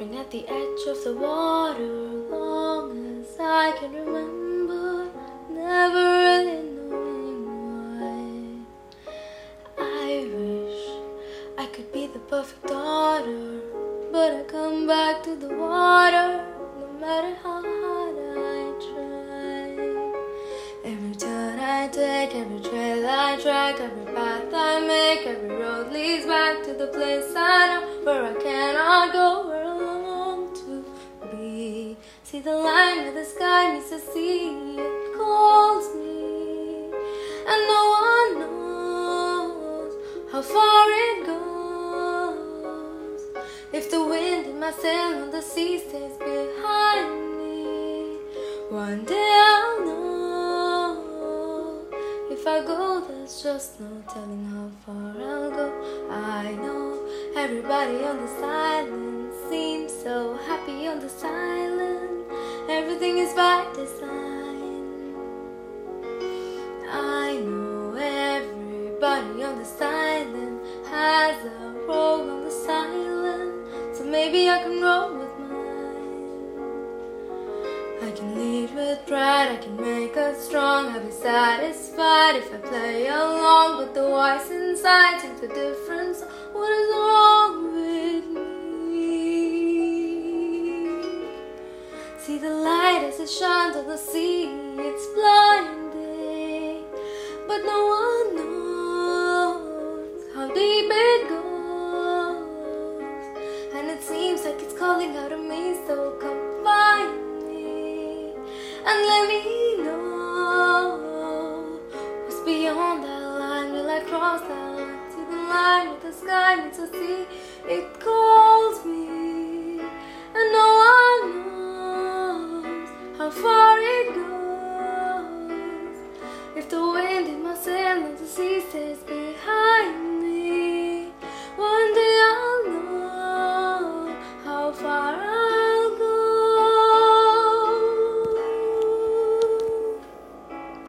at the edge of the water, long as I can remember, never really knowing why. I wish I could be the perfect daughter, but I come back to the water no matter how hard I try. Every turn I take, every trail I track, every path I make, every road leads back to the place I know where I cannot go, See the line where the sky meets the sea, it calls me, and no one knows how far it goes. If the wind in my sail on the sea stays behind me, one day I'll know. If I go, there's just no telling how far I'll go. I know everybody on this island so happy on this island. Everything is by design. I know everybody on this island has a role on this island, so maybe I can roll with mine. I can lead with pride, I can make us strong. I'll be satisfied if I play along, but the voice inside takes a difference. What is wrong See the light as it shines on the sea, it's blinding, but no one knows how deep it goes. And it seems like it's calling out to me, so come find me and let me know what's beyond that line. Will I cross that line? See the line with the sky meets the sea. It how far it goes. If the wind in my sail and the sea says,